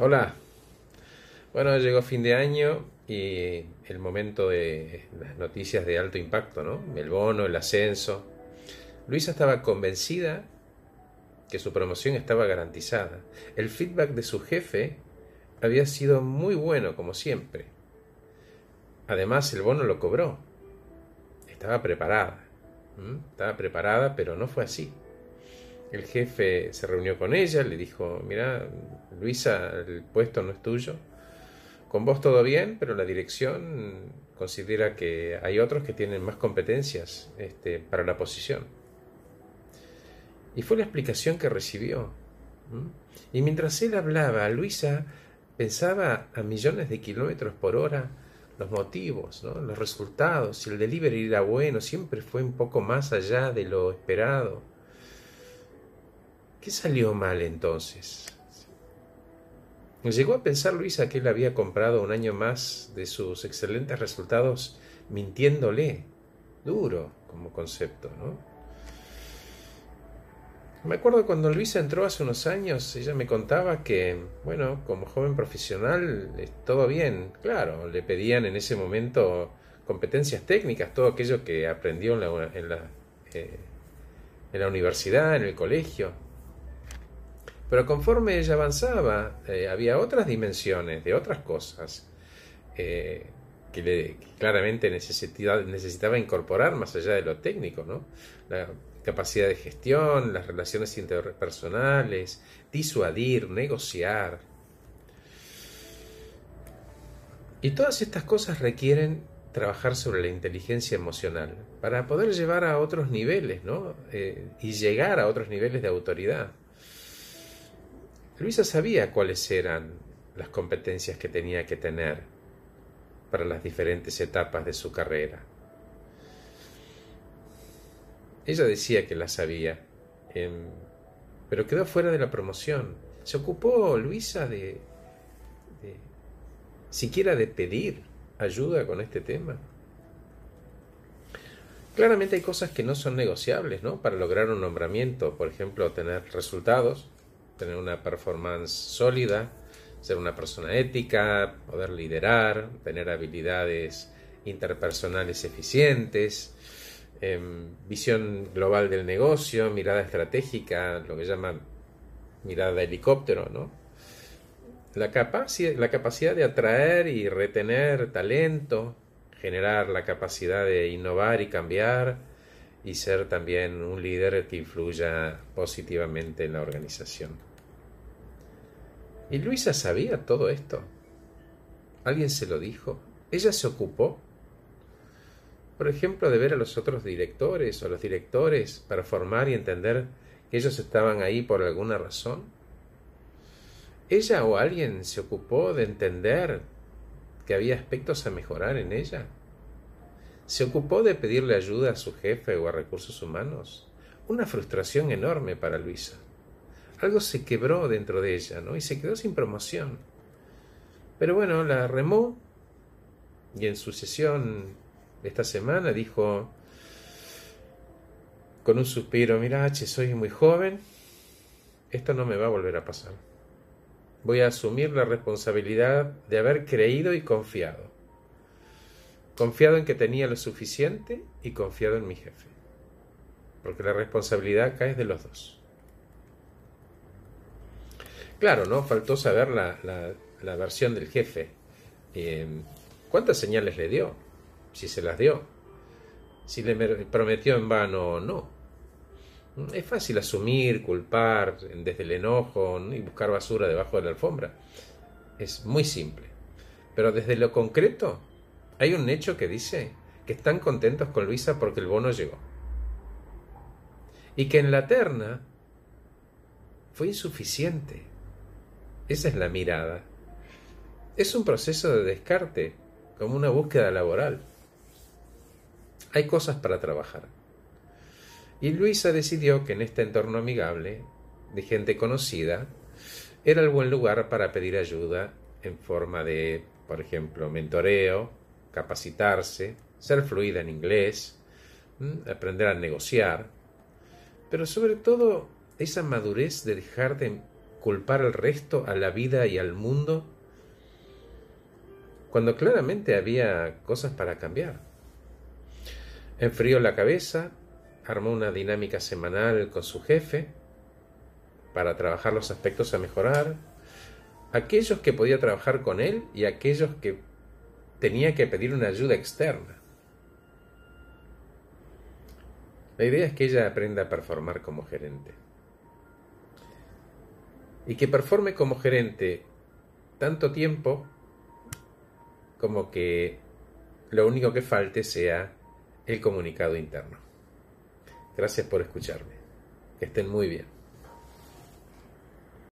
Hola. Bueno, llegó fin de año y el momento de las noticias de alto impacto, ¿no? El bono, el ascenso. Luisa estaba convencida que su promoción estaba garantizada. El feedback de su jefe había sido muy bueno, como siempre. Además, el bono lo cobró. Estaba preparada. Estaba preparada, pero no fue así. El jefe se reunió con ella, le dijo, mira, Luisa, el puesto no es tuyo. Con vos todo bien, pero la dirección considera que hay otros que tienen más competencias este, para la posición. Y fue la explicación que recibió. Y mientras él hablaba, Luisa pensaba a millones de kilómetros por hora los motivos, los resultados, si el delivery era bueno, siempre fue un poco más allá de lo esperado ¿Qué salió mal entonces? Llegó a pensar Luisa que él había comprado un año más de sus excelentes resultados mintiéndole. Duro como concepto, ¿no? Me acuerdo cuando Luisa entró hace unos años, ella me contaba que, bueno, como joven profesional, todo bien, claro, le pedían en ese momento competencias técnicas, todo aquello que aprendió en la, eh, en la universidad, en el colegio, pero conforme ella avanzaba, eh, había otras dimensiones de otras cosas eh, que, le, claramente necesitaba, incorporar más allá de lo técnico, ¿no? La capacidad de gestión, las relaciones interpersonales, disuadir, negociar. Y todas estas cosas requieren trabajar sobre la inteligencia emocional para poder llevar a otros niveles, ¿no? Eh, y llegar a otros niveles de autoridad. Luisa sabía cuáles eran las competencias que tenía que tener para las diferentes etapas de su carrera. Ella decía que las sabía, em, pero quedó fuera de la promoción. Se ocupó Luisa de, de siquiera de pedir ayuda con este tema. Claramente hay cosas que no son negociables, ¿no? Para lograr un nombramiento, por ejemplo, tener resultados, tener una performance sólida, ser una persona ética, poder liderar, tener habilidades interpersonales eficientes, em, visión global del negocio, mirada estratégica, lo que llaman mirada de helicóptero, ¿no? La, la capacidad de atraer y retener talento, generar la capacidad de innovar y cambiar, y ser también un líder que influya positivamente en la organización. ¿Y Luisa sabía todo esto? ¿Alguien se lo dijo? ¿Ella se ocupó? Por ejemplo, de ver a los otros directores o los directores para formar y entender que ellos estaban ahí por alguna razón. ¿Ella o alguien se ocupó de entender que había aspectos a mejorar en ella? ¿Se ocupó de pedirle ayuda a su jefe o a recursos humanos? Una frustración enorme para Luisa. Algo se quebró dentro de ella, ¿no? Y se quedó sin promoción. Pero bueno, la remó y en su sesión esta semana dijo con un suspiro, mira, H, soy muy joven, esto no me va a volver a pasar. Voy a asumir la responsabilidad de haber creído y confiado confiado en que tenía lo suficiente y confiado en mi jefe. Porque la responsabilidad cae de los dos. Claro, ¿no? Faltó saber la, la, versión del jefe. Em, ¿Cuántas señales le dio? Si se las dio. Si le prometió en vano o no. Es fácil asumir, culpar desde el enojo y buscar basura debajo de la alfombra. Es muy simple. Pero desde lo concreto, hay un hecho que dice que están contentos con Luisa porque el bono llegó. Y que en la terna fue insuficiente. Esa es la mirada. Es un proceso de descarte, como una búsqueda laboral. Hay cosas para trabajar. Y Luisa decidió que en este entorno amigable, de gente conocida, era el buen lugar para pedir ayuda en forma de, por ejemplo, mentoreo, capacitarse, ser fluida en inglés, aprender a negociar, pero sobre todo esa madurez de dejar de culpar al resto, a la vida y al mundo, cuando claramente había cosas para cambiar. Enfrió la cabeza, armó una dinámica semanal con su jefe para trabajar los aspectos a mejorar, aquellos que podía trabajar con él y aquellos que tenía que pedir una ayuda externa. La idea es que ella aprenda a performar como gerente. Y que performe como gerente tanto tiempo como que lo único que falte sea el comunicado interno. Gracias por escucharme. Que estén muy bien.